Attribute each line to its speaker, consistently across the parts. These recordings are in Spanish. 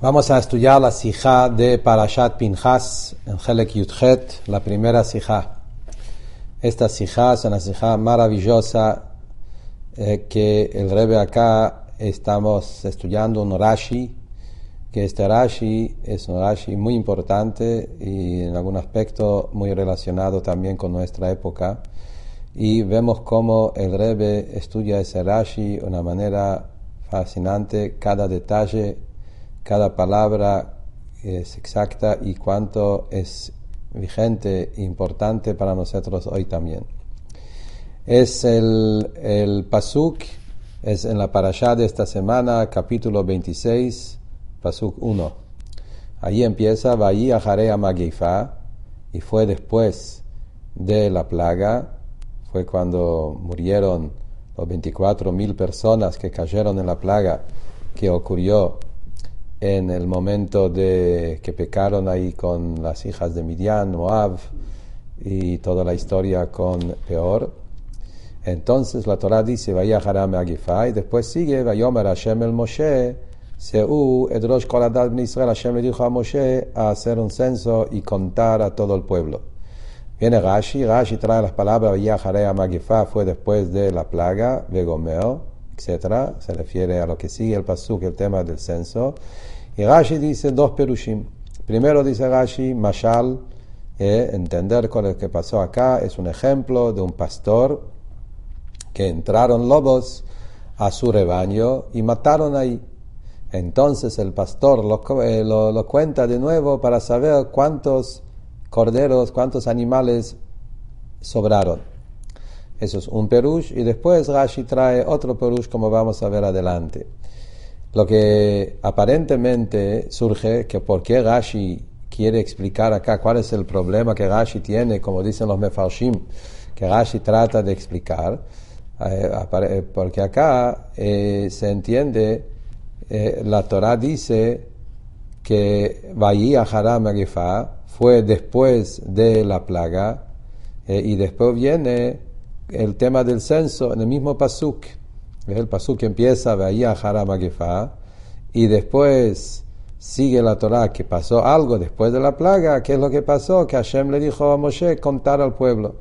Speaker 1: Vamos a estudiar la sijá de Parashat Pinhas en Helek Yudhet, la primera sijá. Esta sijá es una sijá maravillosa eh, que el Rebbe acá estamos estudiando un Rashi, que este Rashi es un Rashi muy importante y en algún aspecto muy relacionado también con nuestra época. Y vemos cómo el Rebbe estudia ese Rashi de una manera fascinante, cada detalle cada palabra es exacta y cuánto es vigente e importante para nosotros hoy también. Es el, Pasuk, es en la parashá de esta semana, capítulo 26, Pasuk 1. Ahí empieza, Vayi Jarea Mageifa, y fue después de la plaga, fue cuando murieron los 24 mil personas que cayeron en la plaga que ocurrió en el momento de que pecaron ahí con las hijas de Midian, Moab y toda la historia con Peor. Entonces la Torah dice, vaya Haram y después sigue, Vayomer Hashem el Moshe, Seu Edrosh Koladad Israel, Hashem le dijo a Moshe a hacer un censo y contar a todo el pueblo. Viene Rashi, Rashi trae las palabras, vaya Haram fue después de la plaga, Vegomeo, etc. Se refiere a lo que sigue el pasuk, el tema del censo. Y Rashi dice dos perushim. Primero dice Rashi, Mashal, eh, entender con lo que pasó acá, es un ejemplo de un pastor que entraron lobos a su rebaño y mataron ahí. Entonces el pastor lo, eh, lo, cuenta de nuevo para saber cuántos corderos, cuántos animales sobraron. Eso es un perush y después Rashi trae otro perush como vamos a ver adelante. Lo que aparentemente surge, que por qué Rashi quiere explicar acá cuál es el problema que Rashi tiene, como dicen los mefarshim, que Rashi trata de explicar, eh, eh, porque acá eh, se entiende, la Torah dice que Bahía Haram fue después de la plaga, y después viene el tema del censo en el mismo pasuk. El pasuk empieza, veía Haramagefa, y después sigue la Torah que pasó algo después de la plaga. ¿Qué es lo que pasó? Que Hashem le dijo a Moshe contar al pueblo.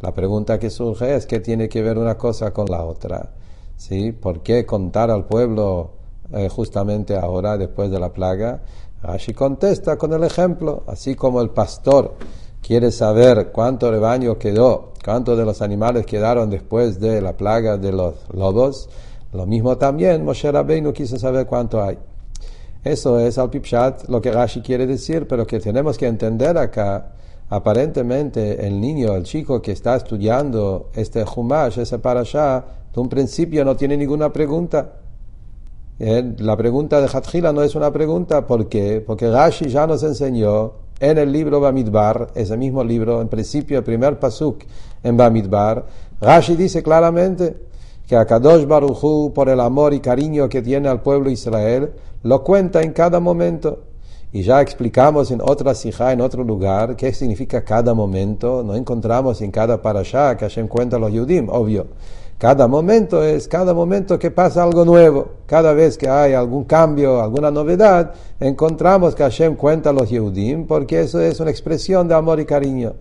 Speaker 1: La pregunta que surge es: ¿qué tiene que ver una cosa con la otra? ¿Sí? ¿Por qué contar al pueblo eh, justamente ahora, después de la plaga? Rashi contesta con el ejemplo, así como el pastor quiere saber cuánto rebaño quedó, cuántos de los animales quedaron después de la plaga de los lobos, lo mismo también Moshe Rabbeinu quiso saber cuánto hay. Eso es al Pipshat lo que Rashi quiere decir, pero que tenemos que entender acá. Aparentemente el niño, el chico que está estudiando este Humash, ese Parashá, de un principio no tiene ninguna pregunta. Eh, la pregunta de Hatjila no es una pregunta, ¿por qué? Porque Rashi ya nos enseñó en el libro Bamidbar, ese mismo libro, en principio el primer pasuk en Bamidbar, Rashi dice claramente que Akadosh Baruchu, por el amor y cariño que tiene al pueblo Israel, lo cuenta en cada momento. Y ya explicamos en otra sija, en otro lugar, qué significa cada momento. No encontramos en cada parashá que Hashem cuenta a los Yudim, obvio. Cada momento es cada momento que pasa algo nuevo. Cada vez que hay algún cambio, alguna novedad, encontramos que Hashem cuenta a los Yehudim, porque eso es una expresión de amor y cariño.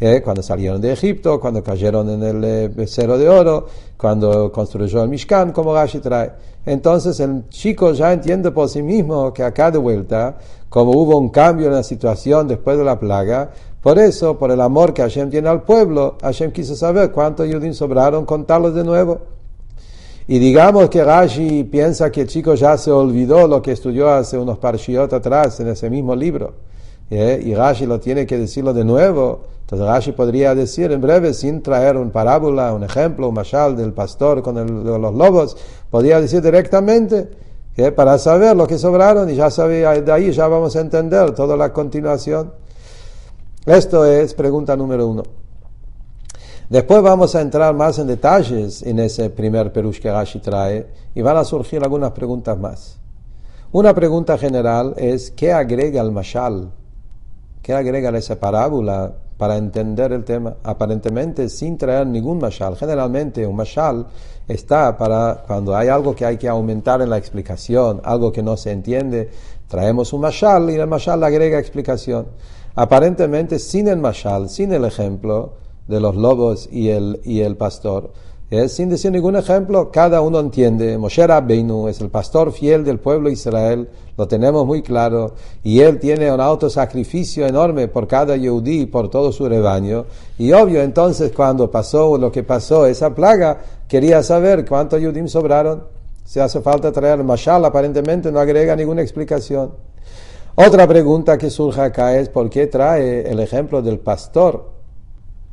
Speaker 1: Eh, cuando salieron de Egipto, cuando cayeron en el eh, becero de oro, cuando construyó el Mishkan, como Rashi trae. Entonces el chico ya entiende por sí mismo que acá de vuelta, como hubo un cambio en la situación después de la plaga, por eso, por el amor que Hashem tiene al pueblo, Hashem quiso saber cuántos Yudim sobraron, contarlos de nuevo. Y digamos que Rashi piensa que el chico ya se olvidó lo que estudió hace unos parshiot atrás en ese mismo libro. ¿eh? Y Rashi lo tiene que decirlo de nuevo. Entonces Rashi podría decir en breve, sin traer una parábola, un ejemplo, un mashal del pastor con los lobos, podría decir directamente ¿eh? para saber lo que sobraron y ya sabía, de ahí ya vamos a entender toda la continuación. Esto es pregunta número uno. Después vamos a entrar más en detalles en ese primer perush que Rashi trae y van a surgir algunas preguntas más. Una pregunta general es, ¿qué agrega el mashal? ¿Qué agrega esa parábola para entender el tema, aparentemente sin traer ningún mashal. Generalmente un mashal está para cuando hay algo que hay que aumentar en la explicación, algo que no se entiende, traemos un mashal y el mashal agrega explicación. Aparentemente sin el mashal, sin el ejemplo de los lobos y el, y el pastor, sin decir ningún ejemplo, cada uno entiende. Moshe Rabbeinu es el pastor fiel del pueblo de Israel, lo tenemos muy claro, y él tiene un autosacrificio enorme por cada Yehudí, por todo su rebaño. Y obvio, entonces, cuando pasó lo que pasó, esa plaga, quería saber cuántos Yehudim sobraron. Si hace falta traer Mashal, aparentemente no agrega ninguna explicación. Otra pregunta que surge acá es: ¿por qué trae el ejemplo del pastor?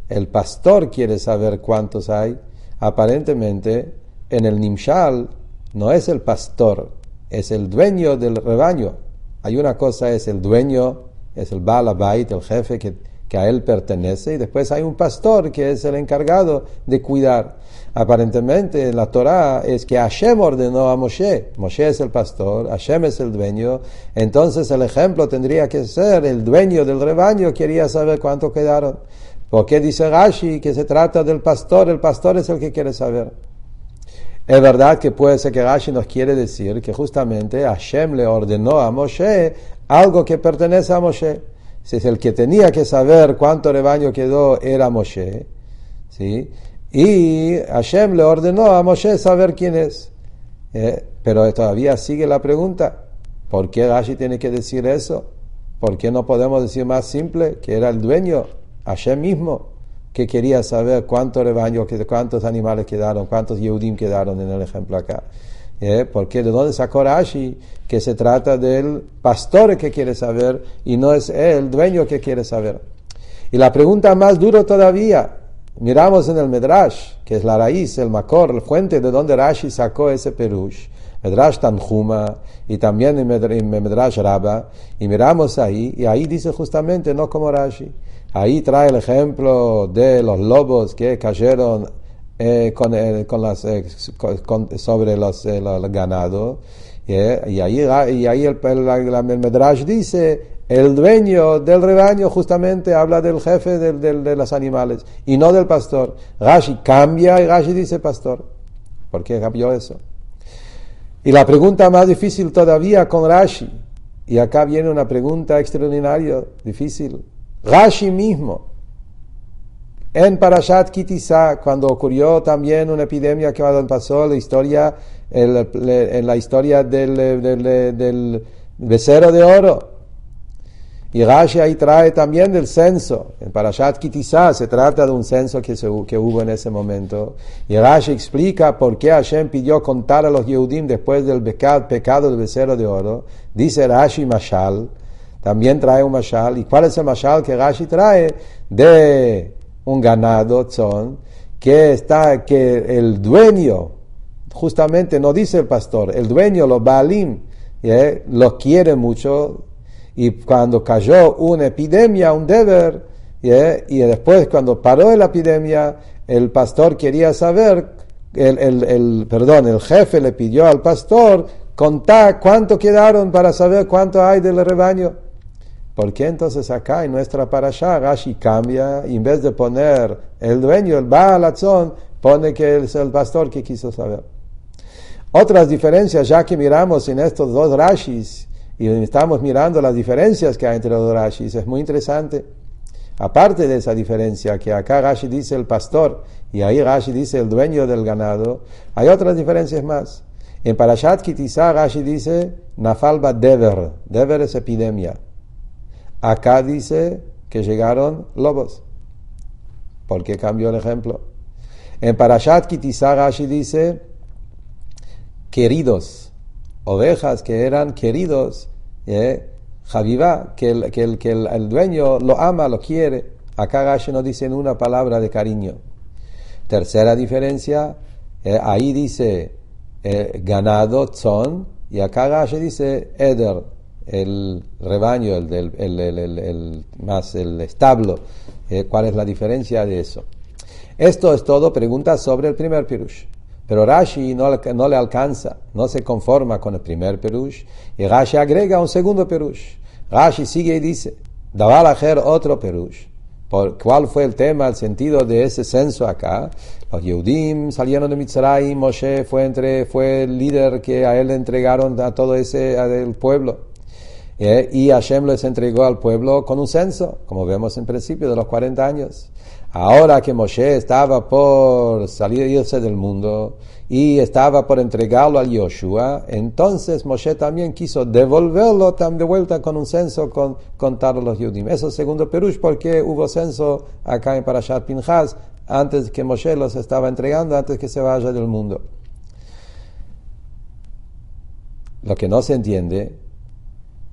Speaker 1: El pastor quiere saber cuántos hay aparentemente en el Nimshal no es el pastor, es el dueño del rebaño. Hay una cosa, es el dueño, es el Balabait, el jefe que, que a él pertenece, y después hay un pastor que es el encargado de cuidar. Aparentemente la Torah es que Hashem ordenó a Moshe. Moshe es el pastor, Hashem es el dueño. Entonces el ejemplo tendría que ser el dueño del rebaño quería saber cuánto quedaron. ¿Por qué dice Rashi que se trata del pastor? El pastor es el que quiere saber. Es verdad que puede ser que Rashi nos quiere decir que justamente Hashem le ordenó a Moshe algo que pertenece a Moshe. Si es el que tenía que saber cuánto rebaño quedó era Moshe. ¿sí? Y Hashem le ordenó a Moshe saber quién es. ¿eh? pero todavía sigue la pregunta. ¿Por qué Rashi tiene que decir eso? ¿Por qué no podemos decir más simple que era el dueño? Hashem mismo, que quería saber cuántos rebaños, cuántos animales quedaron, cuántos Yehudim quedaron en el ejemplo acá. ¿Eh? Porque de dónde sacó Rashi que se trata del pastor que quiere saber y no es él, el dueño que quiere saber. Y la pregunta más dura todavía, miramos en el Medrash, que es la raíz, el Makor, la fuente de donde Rashi sacó ese perush. Medrash Tanjuma y también en Medrash Rabba, y miramos ahí, y ahí dice justamente, no como Rashi, Ahí trae el ejemplo de los lobos que cayeron eh, con, con, las, eh, sobre los, eh, ganados. y ahí, y ahí el, el, Medrash dice, el dueño del rebaño justamente habla del jefe de los animales y no del pastor. Rashi cambia y Rashi dice pastor. ¿Por qué cambió eso? Y la pregunta más difícil todavía con Rashi, y acá viene una pregunta extraordinaria, difícil. Rashi mismo, en Parashat Kitisa, cuando ocurrió también una epidemia que pasó, la historia, en la historia del, del, del becerro de oro. Y Rashi ahí trae también del censo. En Parashat Kitisa se trata de un censo que, se, que hubo en ese momento. Y Rashi explica por qué Hashem pidió contar a los Yehudim después del pecado, del becerro de oro. Dice Rashi Mashal también trae un mashal. ¿Y cuál es el mashal que Rashi trae? De un ganado, son, que está, que el dueño, justamente no dice el pastor, el dueño, los Baalim, ¿eh? los quiere mucho, y cuando cayó una epidemia, un deber, y después cuando paró la epidemia, el pastor quería saber, el, el, el, perdón, el jefe le pidió al pastor contar cuánto quedaron para saber cuánto hay del rebaño. ¿Por qué entonces acá en nuestra parasha Rashi cambia en vez de poner el dueño, el Baalazón, pone que es el pastor que quiso saber? Otras diferencias, ya que miramos en estos dos Rashis y estamos mirando las diferencias que hay entre los Rashis, es muy interesante. Aparte de esa diferencia, que acá Rashi dice el pastor y ahí Rashi dice el dueño del ganado, hay otras diferencias más. En Parashat Kitizah Rashi dice Nafalba Dever, Dever es epidemia. Acá dice que llegaron lobos. ¿Por qué cambió el ejemplo? En Parashat Kitizagashi dice queridos, ovejas que eran queridos, ¿eh? que, el, que, el, el, dueño lo ama, lo quiere. Acá Gashi no dice una palabra de cariño. Tercera diferencia, eh, ahí dice eh, ganado, son, y acá Gashi dice eder, el rebaño, el, el, más el establo. Eh, ¿Cuál es la diferencia de eso? Esto es todo pregunta sobre el primer pirush. Pero Rashi no, le alcanza, no se conforma con el primer perush. Y Rashi agrega un segundo perush. Rashi sigue y dice, Dabalajer otro perush. ¿Cuál fue el tema, el sentido de ese censo acá? Los Yehudim salieron de Mitzrayim, Moshe fue, el líder que a él entregaron a todo ese el pueblo. Eh, y Hashem les entregó al pueblo con un censo, como vemos en principio de los 40 años. Ahora que Moshe estaba por salir irse del mundo y estaba por entregarlo a Yoshua, entonces Moshe también quiso devolverlo de vuelta con un censo con contar los Yudim. Eso es segundo Perush, porque hubo censo acá en Parashat Pinchas antes que Moshe los estaba entregando, antes que se vaya del mundo. Lo que no se entiende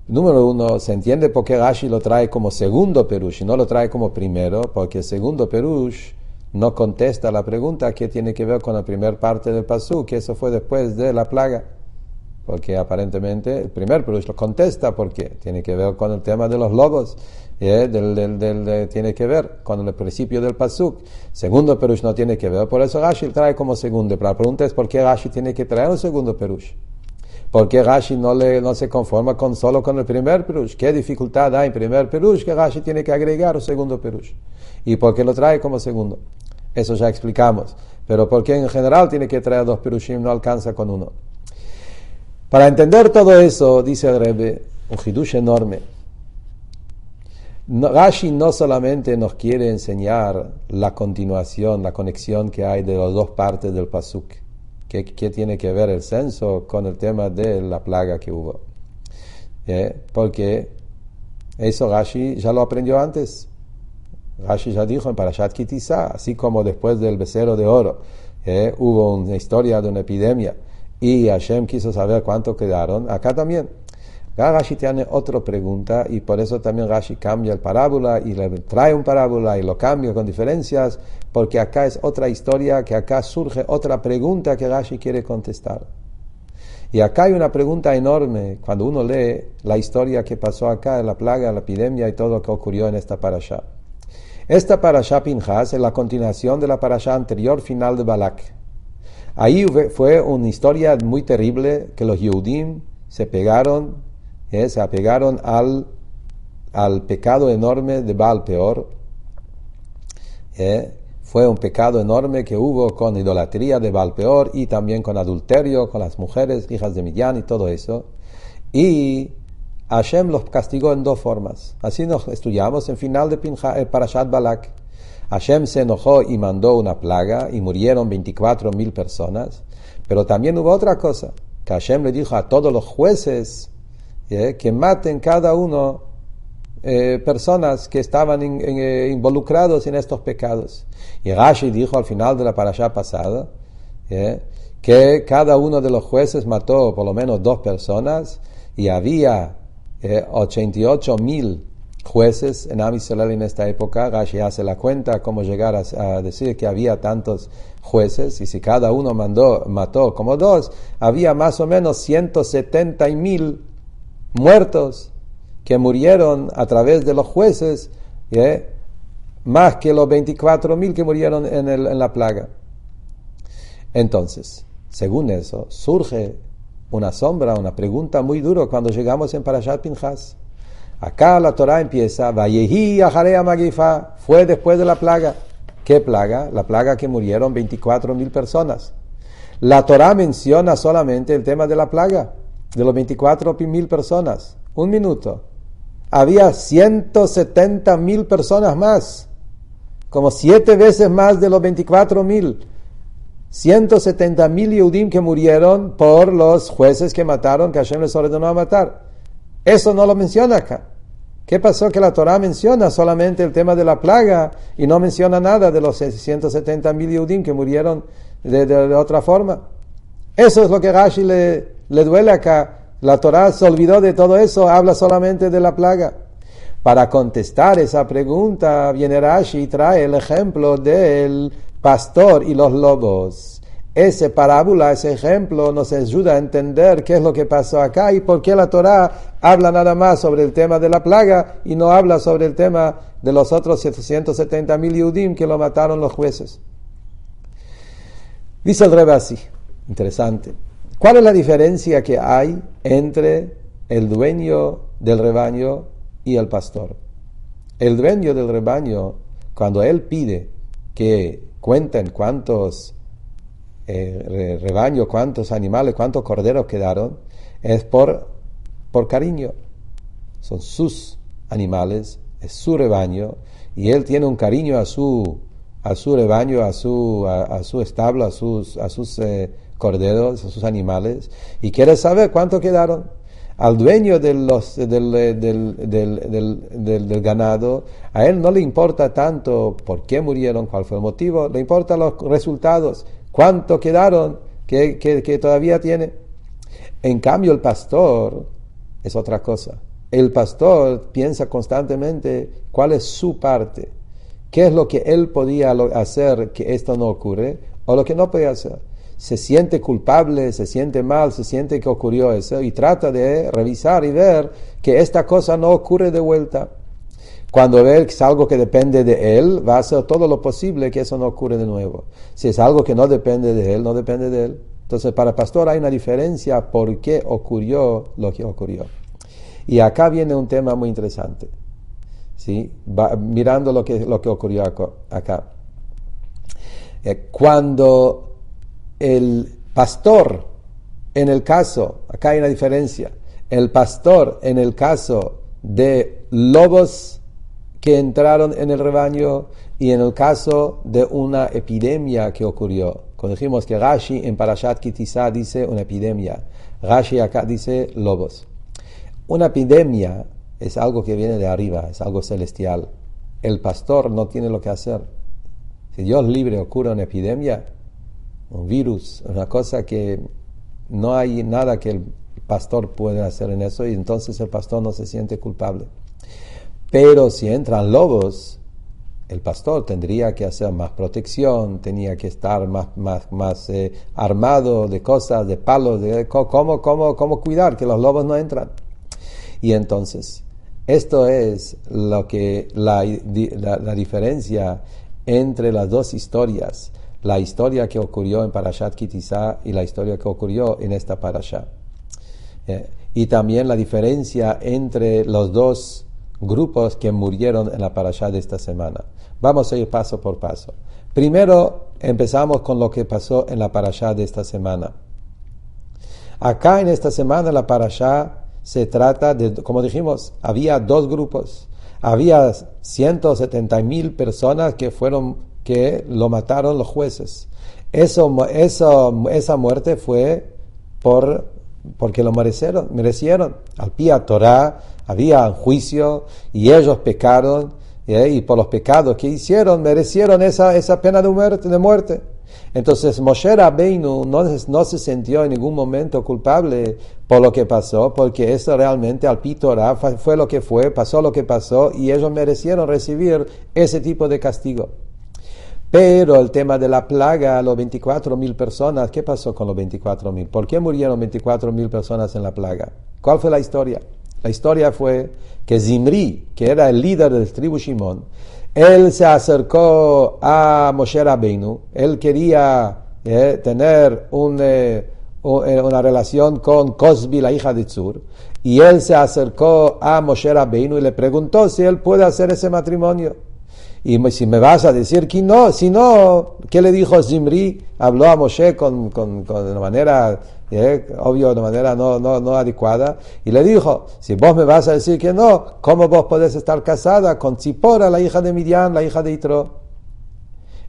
Speaker 1: Número uno, se entiende por qué Rashi lo trae como segundo Perush y no lo trae como primero, porque segundo Perush no contesta la pregunta que tiene que ver con la primera parte del Pasú, que eso fue después de la plaga. Porque aparentemente el primer Perush lo contesta porque tiene que ver con el tema de los lobos, ¿eh? del, tiene que ver con el principio del Pasuk. Segundo Perush no tiene que ver, por eso Rashi trae como segundo. Pero la pregunta es por qué Rashi tiene que traer un segundo Perush. ¿Por qué Rashi no, se conforma con solo con el primer perush? ¿Qué dificultad hay en primer perush que Rashi tiene que agregar un segundo perush? ¿Y por qué lo trae como segundo? Eso ya explicamos. Pero ¿por qué en general tiene que traer dos perushim? No alcanza con uno. Para entender todo eso, dice el Rebbe, un hidush enorme. Rashi no solamente nos quiere enseñar la continuación, la conexión que hay de las dos partes del pasuk ¿Qué, tiene que ver el censo con el tema de la plaga que hubo? ¿Eh? Porque eso Rashi ya lo aprendió antes. Rashi ya dijo en Parashat Kitizá, así como después del becerro de oro ¿eh? hubo una historia de una epidemia y Hashem quiso saber cuánto quedaron, acá también. Rashi tiene otra pregunta y por eso también Rashi cambia el parábola y le trae un parábola y lo cambia con diferencias, porque acá es otra historia, que acá surge otra pregunta que Rashi quiere contestar. Y acá hay una pregunta enorme cuando uno lee la historia que pasó acá, la plaga, la epidemia y todo lo que ocurrió en esta parasha. Esta parasha Pinjas es la continuación de la parasha anterior final de Balak. Ahí fue una historia muy terrible que los Yehudim se pegaron ¿eh? se apegaron al, al pecado enorme de Baal Peor. ¿eh? Fue un pecado enorme que hubo con idolatría de Baal Peor y también con adulterio con las mujeres, hijas de Midian y todo eso. Y Hashem los castigó en dos formas. Así nos estudiamos en final de Pinja, eh, Parashat Balak. Hashem se enojó y mandó una plaga y murieron 24 mil personas. Pero también hubo otra cosa, que Hashem le dijo a todos los jueces que maten cada uno eh, personas que estaban eh, involucrados en estos pecados. Y Rashi dijo al final de la parasha pasada que cada uno de los jueces mató por lo menos dos personas y había 88 eh, mil jueces en Am en esta época. Rashi hace la cuenta cómo llegar a, decir que había tantos jueces y si cada uno mandó, mató como dos, había más o menos 170 mil muertos que murieron a través de los jueces, más que los 24 mil que murieron en, la plaga. Entonces, según eso, surge una sombra, una pregunta muy dura cuando llegamos en Parashat Pinchas. Acá la Torah empieza, Vayehi Aharea Magifa, fue después de la plaga. ¿Qué plaga? La plaga que murieron 24 mil personas. La Torah menciona solamente el tema de la plaga de los 24 mil personas, un minuto, había 170 mil personas más, como siete veces más de los 24 mil. 170 mil Yehudim que murieron por los jueces que mataron, que Hashem les ordenó a matar. Eso no lo menciona acá. ¿Qué pasó? Que la Torah menciona solamente el tema de la plaga y no menciona nada de los 170 mil Yehudim que murieron de, de, otra forma. Eso es lo que Rashi le, le duele acá. La Torah se olvidó de todo eso, habla solamente de la plaga. Para contestar esa pregunta, viene Rashi y trae el ejemplo del pastor y los lobos. Ese parábola, ese ejemplo nos ayuda a entender qué es lo que pasó acá y por qué la Torah habla nada más sobre el tema de la plaga y no habla sobre el tema de los otros 770 mil Yudim que lo mataron los jueces. Dice el Rebbe así, interesante. ¿Cuál es la diferencia que hay entre el dueño del rebaño y el pastor? El dueño del rebaño cuando él pide que cuenten cuántos eh, rebaños, cuántos animales, cuántos corderos quedaron, es por, por cariño. Son sus animales, es su rebaño, y él tiene un cariño a su, a su rebaño, a su, a, su establo, a sus, a sus eh, corderos, sus animales, y quiere saber cuánto quedaron. Al dueño de los, del, del, del, del, ganado, a él no le importa tanto por qué murieron, cuál fue el motivo, le importan los resultados, cuánto quedaron, que, que, que todavía tiene. En cambio, el pastor es otra cosa. El pastor piensa constantemente cuál es su parte, qué es lo que él podía hacer que esto no ocurre o lo que no puede hacer se siente culpable, se siente mal, se siente que ocurrió eso y trata de revisar y ver que esta cosa no ocurre de vuelta. Cuando ve que es algo que depende de él, va a hacer todo lo posible que eso no ocurra de nuevo. Si es algo que no depende de él, no depende de él. Entonces, para el pastor hay una diferencia por qué ocurrió lo que ocurrió. Y acá viene un tema muy interesante. ¿sí? mirando lo que, lo que ocurrió acá. Eh, cuando el pastor, en el caso, acá hay una diferencia, el pastor en el caso de lobos que entraron en el rebaño y en el caso de una epidemia que ocurrió. Cuando dijimos que Rashi en Parashat Kitisa dice una epidemia, Rashi acá dice lobos. Una epidemia es algo que viene de arriba, es algo celestial. El pastor no tiene lo que hacer. Si Dios libre ocurre una epidemia, un virus, una cosa que no hay nada que el pastor pueda hacer en eso y entonces el pastor no se siente culpable. Pero si entran lobos, el pastor tendría que hacer más protección, tenía que estar más, más, más eh, armado de cosas, de palos, de cómo, cómo, cómo cuidar que los lobos no entran. Y entonces, esto es lo que la, la, la diferencia entre las dos historias la historia que ocurrió en Parashat Kitizá y la historia que ocurrió en esta Parashat. Eh, y también la diferencia entre los dos grupos que murieron en la Parashat de esta semana. Vamos a ir paso por paso. Primero empezamos con lo que pasó en la Parashat de esta semana. Acá en esta semana la Parashat se trata de, como dijimos, había dos grupos. Había 170 mil personas que fueron que lo mataron los jueces. Eso, eso, esa muerte fue por, porque lo merecieron, merecieron. Al pie Torah había juicio y ellos pecaron ¿eh? y por los pecados que hicieron merecieron esa, esa pena de muerte. De muerte. Entonces Moshe Rabbeinu no, no, se sintió en ningún momento culpable por lo que pasó, porque eso realmente al Torah fue lo que fue, pasó lo que pasó y ellos merecieron recibir ese tipo de castigo. Pero el tema de la plaga, los 24 mil personas, ¿qué pasó con los 24 mil? ¿Por qué murieron 24 mil personas en la plaga? ¿Cuál fue la historia? La historia fue que Zimri, que era el líder del tribu Shimon, él se acercó a Moshe Rabbeinu, él quería eh, tener eh, eh, una relación con Cosbi, la hija de Tzur, y él se acercó a Moshe Rabbeinu y le preguntó si él puede hacer ese matrimonio. Y si me vas a decir que no, si no, ¿qué le dijo Zimri? Habló a Moshe con, con, con de manera, eh, obvio, de manera no, no, no adecuada. Y le dijo, si vos me vas a decir que no, ¿cómo vos podés estar casada con Zipora, la hija de Midian, la hija de Itro?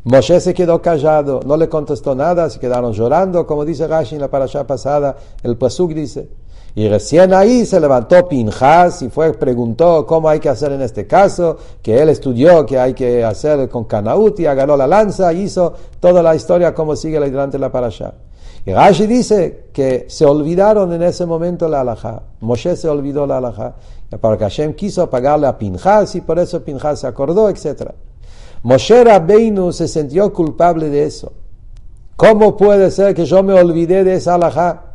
Speaker 1: Moshe se quedó callado, no le contestó nada, se quedaron llorando, como dice Rashi en la parasha pasada, el Pasuk dice. Y recién ahí se levantó Pinjas y fue, preguntó cómo hay que hacer en este caso, que él estudió que hay que hacer con Canaut y agarró la lanza, hizo toda la historia como sigue durante la parasha. Y Rashi dice que se olvidaron en ese momento la alajá. Moshe se olvidó la alajá. Para que Hashem quiso pagarle a Pinjas y por eso Pinjas se acordó, etc. Moshe Rabbeinu se sintió culpable de eso. ¿Cómo puede ser que yo me olvidé de esa alajá?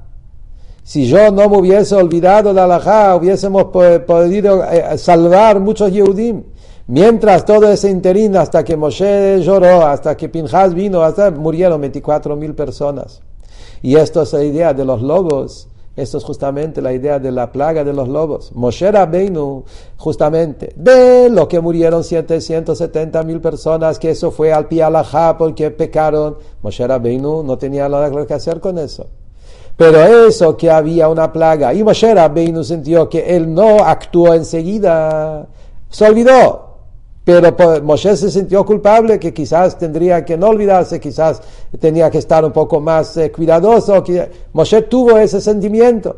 Speaker 1: Si yo no me hubiese olvidado de Alajá, hubiésemos podido eh, salvar muchos Yehudim. Mientras todo ese interín, hasta que Moshe lloró, hasta que Pinjas vino, hasta murieron 24 mil personas. Y esto es la idea de los lobos, Esto es justamente la idea de la plaga de los lobos. Moshe Rabbeinu, justamente, de lo que murieron 770 mil personas, que eso fue al pialajá porque pecaron. Moshe Rabbeinu no tenía nada que hacer con eso. Pero eso que había una plaga, y Moshe Rabbeinu sintió que él no actuó enseguida, se olvidó. Pero Moshe se sintió culpable, que quizás tendría que no olvidarse, quizás tenía que estar un poco más eh, cuidadoso. Moshe tuvo ese sentimiento.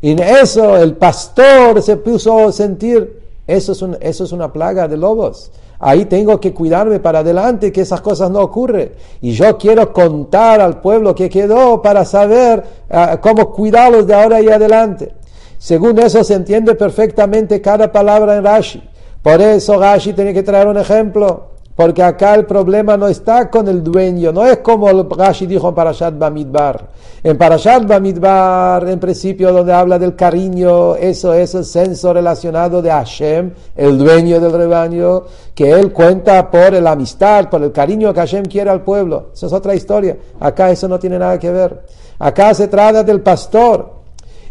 Speaker 1: Y en eso el pastor se puso a sentir, eso es, eso es una plaga de lobos. Ahí tengo que cuidarme para adelante, que esas cosas no ocurren. Y yo quiero contar al pueblo que quedó para saber ah, cómo cuidarlos de ahora y adelante. Según eso se entiende perfectamente cada palabra en Rashi. Por eso Rashi tiene que traer un ejemplo, porque acá el problema no está con el dueño, no es como Rashi dijo en Parashat Bamidbar. En Parashat Bamidbar, en principio, donde habla del cariño, eso es el censo relacionado de Hashem, el dueño del rebaño, que él cuenta por la amistad, por el cariño que Hashem quiere al pueblo. Esa es otra historia. Acá eso no tiene nada que ver. Acá se trata del pastor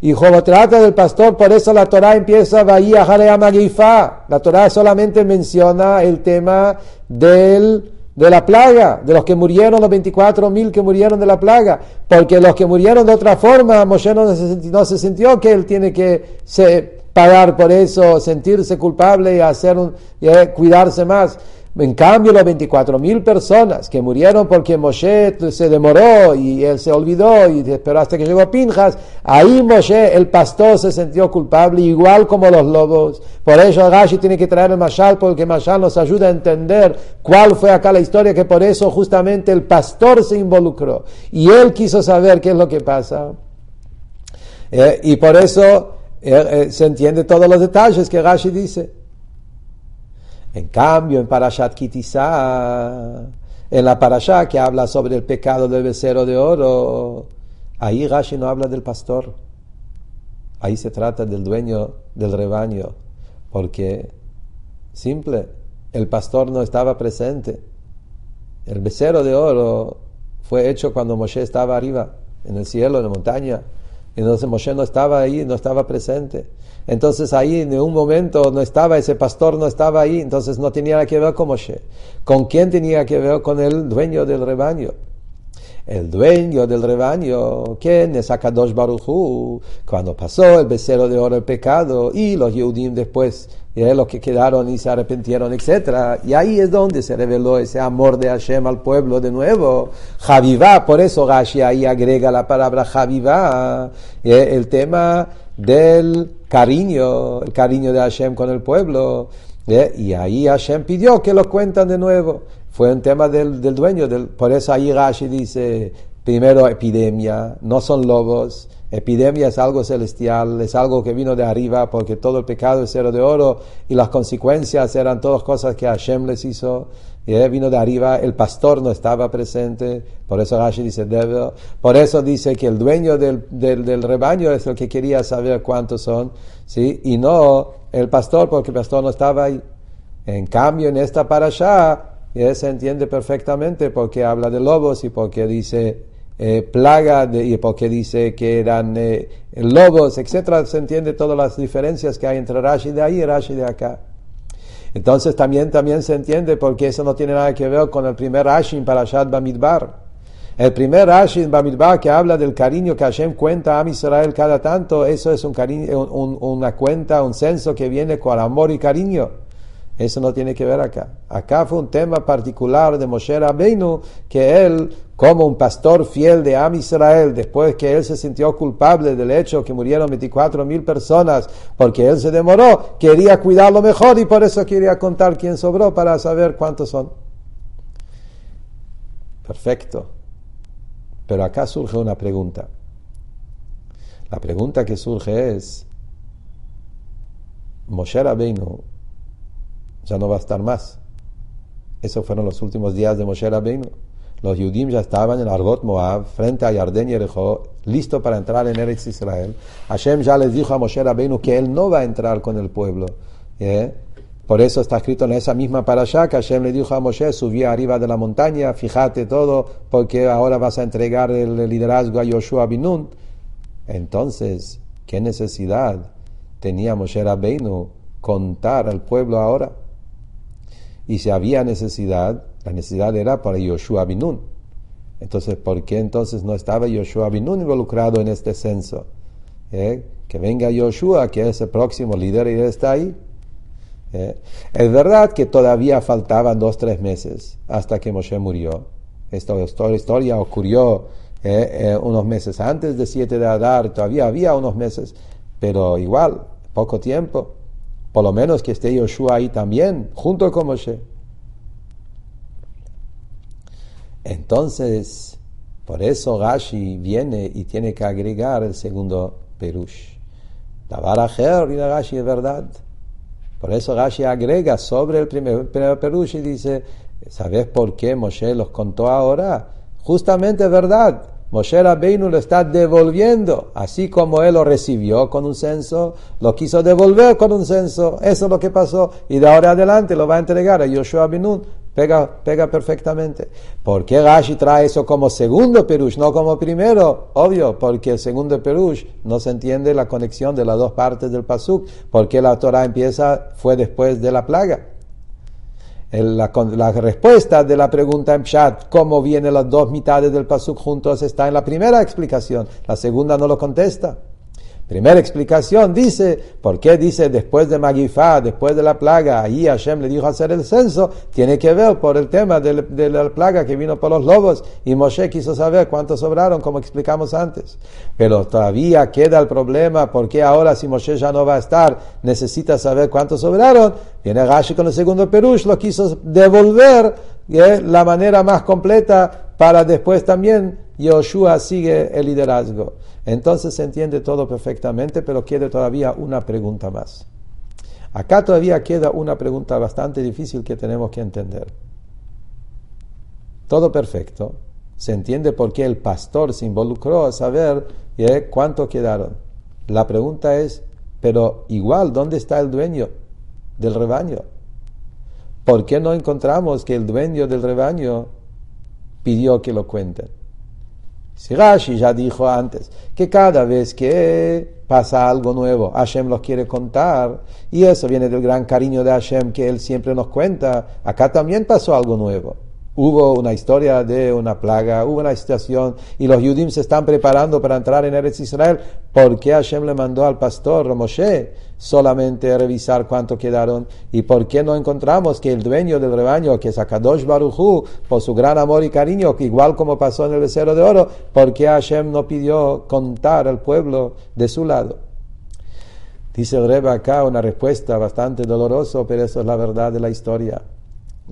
Speaker 1: y como trata del pastor, por eso la Torah empieza Bahía Magifa. La Torah solamente menciona el tema del, de la plaga, de los que murieron, los 24 mil que murieron de la plaga. Porque los que murieron de otra forma, Moshe no se, sintió que él tiene que pagar por eso, sentirse culpable y hacer un, y, eh, cuidarse más. En cambio, las 24 mil personas que murieron porque Moshe se demoró y él se olvidó y esperó hasta que llegó Pinjas, ahí Moshe, el pastor, se sintió culpable, igual como los lobos. Por eso Gashi tiene que traer el Mashal, porque Mashal nos ayuda a entender cuál fue acá la historia, que por eso justamente el pastor se involucró y él quiso saber qué es lo que pasa. Eh, y por eso eh, eh, se entiende todos los detalles que Gashi dice. En cambio, en Parashat Kitizá, en la Parashat que habla sobre el pecado del becerro de oro, ahí Rashi no habla del pastor. Ahí se trata del dueño del rebaño, porque simple, el pastor no estaba presente. El becerro de oro fue hecho cuando Moshe estaba arriba, en el cielo, en la montaña. Entonces Moshe no estaba ahí, no estaba presente. Entonces ahí en un momento no estaba, ese pastor no estaba ahí, entonces no tenía que ver con Moshe. ¿Con quién tenía que ver? Con el dueño del rebaño. El dueño del rebaño, ¿quién es Akadosh Baruchu? Cuando pasó el becerro de oro el pecado y los Yehudim después y los que quedaron y se arrepintieron, etc. Y ahí es donde se reveló ese amor de Hashem al pueblo de nuevo. Javivá, por eso Rashi ahí agrega la palabra Javivá, el tema del cariño, el cariño de Hashem con el pueblo. Y ahí Hashem pidió que lo cuentan de nuevo. Fue un tema del, del dueño, del, por eso ahí Rashi dice, primero epidemia, no son lobos, Epidemia es algo celestial, es algo que vino de arriba porque todo el pecado es cero de oro y las consecuencias eran todas cosas que Hashem les hizo. Vino de arriba, el pastor no estaba presente, por eso Rashi dice debe, por eso dice que el dueño del, del, rebaño es el que quería saber cuántos son, ¿sí? y no el pastor porque el pastor no estaba ahí. En cambio, en esta parasha, se entiende perfectamente porque habla de lobos y porque dice eh, plaga, de, y porque dice que eran eh, lobos, etcétera, se entiende todas las diferencias que hay entre Rashi de ahí y Rashi de acá. Entonces también, también se entiende porque eso no tiene nada que ver con el primer Rashi en Parashat Bamidbar. El primer Rashi en Bamidbar que habla del cariño que Hashem cuenta a Israel cada tanto, eso es un cariño, una cuenta, un censo que viene con amor y cariño. Eso no tiene que ver acá. Acá fue un tema particular de Moshe Rabbeinu que él, como un pastor fiel de Am Israel, después que él se sintió culpable del hecho que murieron 24 mil personas porque él se demoró, quería cuidarlo mejor y por eso quería contar quién sobró para saber cuántos son. Perfecto. Pero acá surge una pregunta. La pregunta que surge es, Moshe Rabbeinu ya no va a estar más. Esos fueron los últimos días de Moshe Rabbeinu. Los Yudim ya estaban en Argot Moab, frente a Yarden y Erejo, listo para entrar en Eretz Israel. Hashem ya les dijo a Moshe Rabbeinu que él no va a entrar con el pueblo. ¿eh? Por eso está escrito en esa misma parasha que Hashem le dijo a Moshe, subí arriba de la montaña, fíjate todo, porque ahora vas a entregar el liderazgo a Yoshua Binun. Entonces, ¿qué necesidad tenía Moshe Rabbeinu contar al pueblo ahora? Y si había necesidad, la necesidad era para Yoshua Binun. Entonces, ¿por qué entonces no estaba Yoshua Binun involucrado en este censo? ¿Eh? Que venga Yoshua, que es el próximo líder y él está ahí. ¿Eh? Es verdad que todavía faltaban dos, tres meses hasta que Moshe murió. Esta historia ocurrió eh, unos meses antes de 7 de Adar, todavía había unos meses, pero igual, poco tiempo. Por lo menos que esté Yoshua ahí también, junto con Moshe. Entonces, por eso Gashi viene y tiene que agregar el segundo Perush. Tabarajer y Gashi es verdad. Por eso Gashi agrega sobre el primer, Perush y dice, ¿sabes por qué Moshe los contó ahora? Justamente es verdad. Moshe Rabbeinu lo está devolviendo, así como él lo recibió con un censo, lo quiso devolver con un censo, eso es lo que pasó, y de ahora adelante lo va a entregar a Yoshua Binun, pega, pega perfectamente. ¿Por qué Rashi trae eso como segundo perush, no como primero? Obvio, porque el segundo perush no se entiende la conexión de las dos partes del pasuk, porque la Torah empieza, fue después de la plaga la, respuesta de la pregunta en Pshat, cómo vienen las dos mitades del Pasuk juntos, está en la primera explicación. La segunda no lo contesta. Primera explicación dice, ¿por qué dice después de Magifá, después de la plaga, ahí Hashem le dijo hacer el censo? Tiene que ver por el tema de, la plaga que vino por los lobos y Moshe quiso saber cuántos sobraron, como explicamos antes. Pero todavía queda el problema, ¿por qué ahora si Moshe ya no va a estar, necesita saber cuántos sobraron? Viene Rashi con el segundo Perush, lo quiso devolver de la manera más completa para después también Yoshua sigue el liderazgo. Entonces se entiende todo perfectamente, pero queda todavía una pregunta más. Acá todavía queda una pregunta bastante difícil que tenemos que entender. Todo perfecto. Se entiende por qué el pastor se involucró a saber ¿eh? cuánto quedaron. La pregunta es, pero igual, ¿dónde está el dueño del rebaño? ¿Por qué no encontramos que el dueño del rebaño pidió que lo cuenten? Si Rashi ya dijo antes que cada vez que pasa algo nuevo, Hashem los quiere contar, y eso viene del gran cariño de Hashem que Él siempre nos cuenta, acá también pasó algo nuevo. Hubo una historia de una plaga, hubo una situación, y los Yudim se están preparando para entrar en Eretz Israel. ¿Por qué Hashem le mandó al pastor Moshe solamente revisar cuánto quedaron? ¿Y por qué no encontramos que el dueño del rebaño, que es Akadosh Baruchu, por su gran amor y cariño, igual como pasó en el becerro de oro, ¿por qué Hashem no pidió contar al pueblo de su lado? Dice el Reba acá una respuesta bastante dolorosa, pero eso es la verdad de la historia.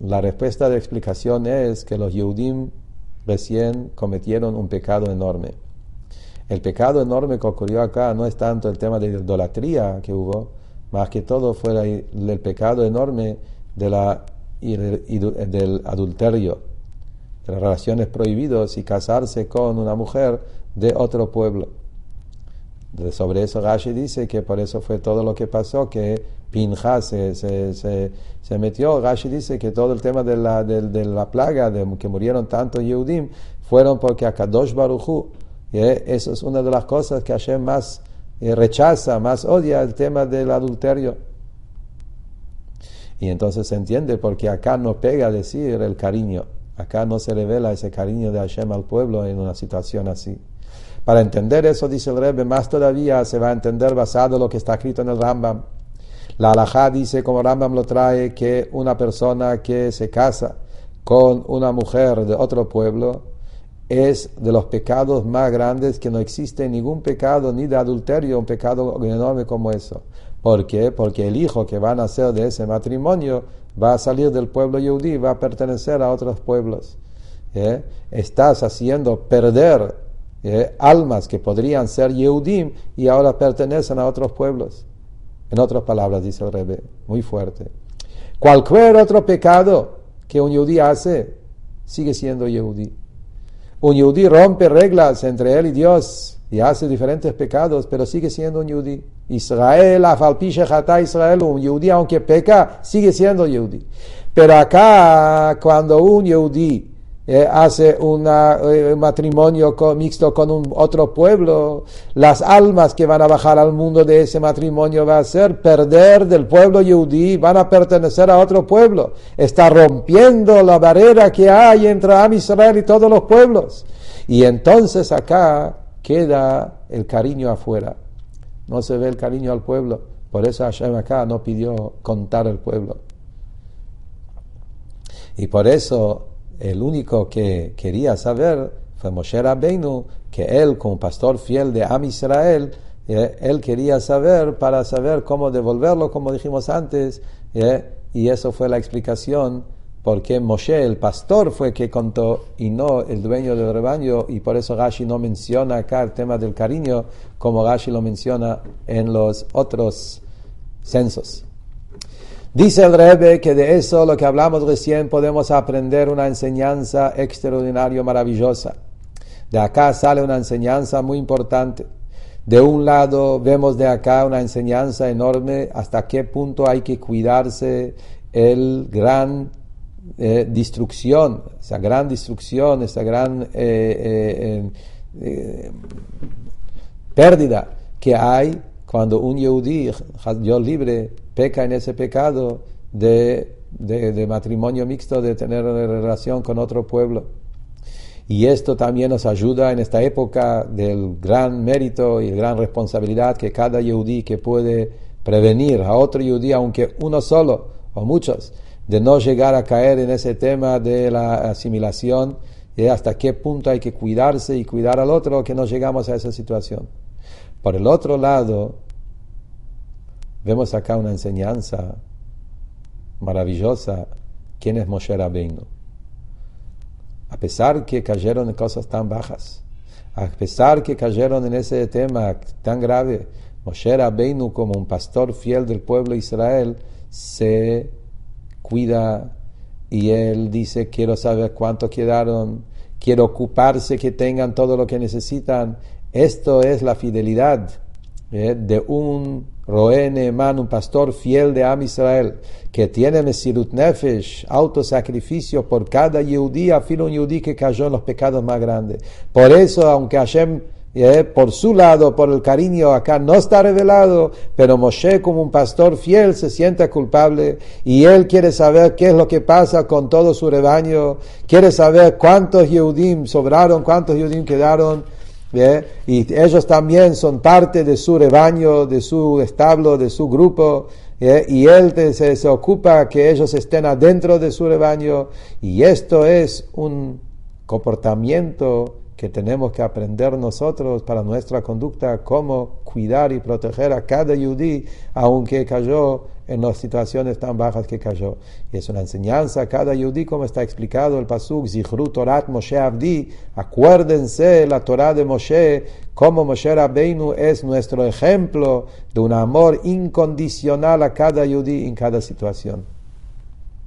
Speaker 1: La respuesta de explicación es que los Yehudim recién cometieron un pecado enorme. El pecado enorme que ocurrió acá no es tanto el tema de idolatría que hubo, más que todo fue el pecado enorme del adulterio, de las relaciones prohibidas y casarse con una mujer de otro pueblo. sobre eso Rashi dice que por eso fue todo lo que pasó, que Pinja se, se, se, metió. Rashi dice que todo el tema de la, de, la plaga, de que murieron tantos Yehudim, fueron porque a Kadosh Baruchu, eh, eso es una de las cosas que Hashem más eh, rechaza, más odia, el tema del adulterio. Y entonces se entiende porque acá no pega decir el cariño, acá no se revela ese cariño de Hashem al pueblo en una situación así. Para entender eso, dice el Rebbe, más todavía se va a entender basado en lo que está escrito en el Rambam. La alajá dice, como Rambam lo trae, que una persona que se casa con una mujer de otro pueblo es de los pecados más grandes que no existe ningún pecado ni de adulterio, un pecado enorme como eso. ¿Por qué? Porque el hijo que va a nacer de ese matrimonio va a salir del pueblo yudí, va a pertenecer a otros pueblos. ¿Eh? Estás haciendo perder ¿eh? almas que podrían ser Yehudim y ahora pertenecen a otros pueblos. En otras palabras, dice el Rebbe, muy fuerte. Cualquier otro pecado que un yudí hace, sigue siendo yudí. Un yudí rompe reglas entre él y Dios y hace diferentes pecados, pero sigue siendo un yudí. Israel, afalpisha jata Israel, un yudí aunque peca, sigue siendo yudí. Pero acá, cuando un yudí eh, hace eh, un matrimonio mixto con un otro pueblo, las almas que van a bajar al mundo de ese matrimonio va a ser perder del pueblo yudí, van a pertenecer a otro pueblo. Está rompiendo la barrera que hay entre Am Israel y todos los pueblos. Y entonces acá queda el cariño afuera. No se ve el cariño al pueblo. Por eso Hashem acá no pidió contar el pueblo. Y por eso el único que quería saber fue Moshe Rabbeinu, que él como pastor fiel de Am Israel, eh, él quería saber para saber cómo devolverlo, como dijimos antes, eh, y eso fue la explicación porque Moshe, el pastor, fue que contó y no el dueño del rebaño, y por eso Gashi no menciona acá el tema del cariño como Gashi lo menciona en los otros censos. Dice el Rebbe que de eso, lo que hablamos recién, podemos aprender una enseñanza extraordinaria, maravillosa. De acá sale una enseñanza muy importante. De un lado vemos de acá una enseñanza enorme hasta qué punto hay que cuidarse el gran eh, destrucción, esa gran destrucción, esa gran eh, eh, pérdida que hay cuando un yehudí, Dios libre, peca en ese pecado de, matrimonio mixto, de tener relación con otro pueblo. Y esto también nos ayuda en esta época del gran mérito y gran responsabilidad que cada yehudí que puede prevenir a otro yehudí, aunque uno solo o muchos, de no llegar a caer en ese tema de la asimilación y hasta qué punto hay que cuidarse y cuidar al otro que no llegamos a esa situación. Por el otro lado, vemos acá una enseñanza maravillosa. ¿Quién es Moshe Rabbeinu? A pesar que cayeron en cosas tan bajas, a pesar que cayeron en ese tema tan grave, Moshe Rabbeinu como un pastor fiel del pueblo de Israel se cuida y él dice quiero saber cuántos quedaron, quiero ocuparse que tengan todo lo que necesitan esto es la fidelidad eh, de un Roene Man, un pastor fiel de Am Israel, que tiene Mesirut Nefesh, autosacrificio por cada Yehudí, afilo un Yehudí que cayó en los pecados más grandes. Por eso, aunque Hashem, eh, por su lado, por el cariño acá, no está revelado, pero Moshe como un pastor fiel se siente culpable y él quiere saber qué es lo que pasa con todo su rebaño, quiere saber cuántos Yehudim sobraron, cuántos Yehudim quedaron y ellos también son parte de su rebaño, de su establo, de su grupo, y él se, se ocupa que ellos estén adentro de su rebaño, y esto es un comportamiento que tenemos que aprender nosotros para nuestra conducta, cómo cuidar y proteger a cada yudí, aunque cayó en las situaciones tan bajas que cayó. Y es una enseñanza a cada yudí, como está explicado el Pasuk, Zichru Torat Moshe Abdi, acuérdense la Torah de Moshe, como Moshe Rabbeinu es nuestro ejemplo de un amor incondicional a cada yudí en cada situación.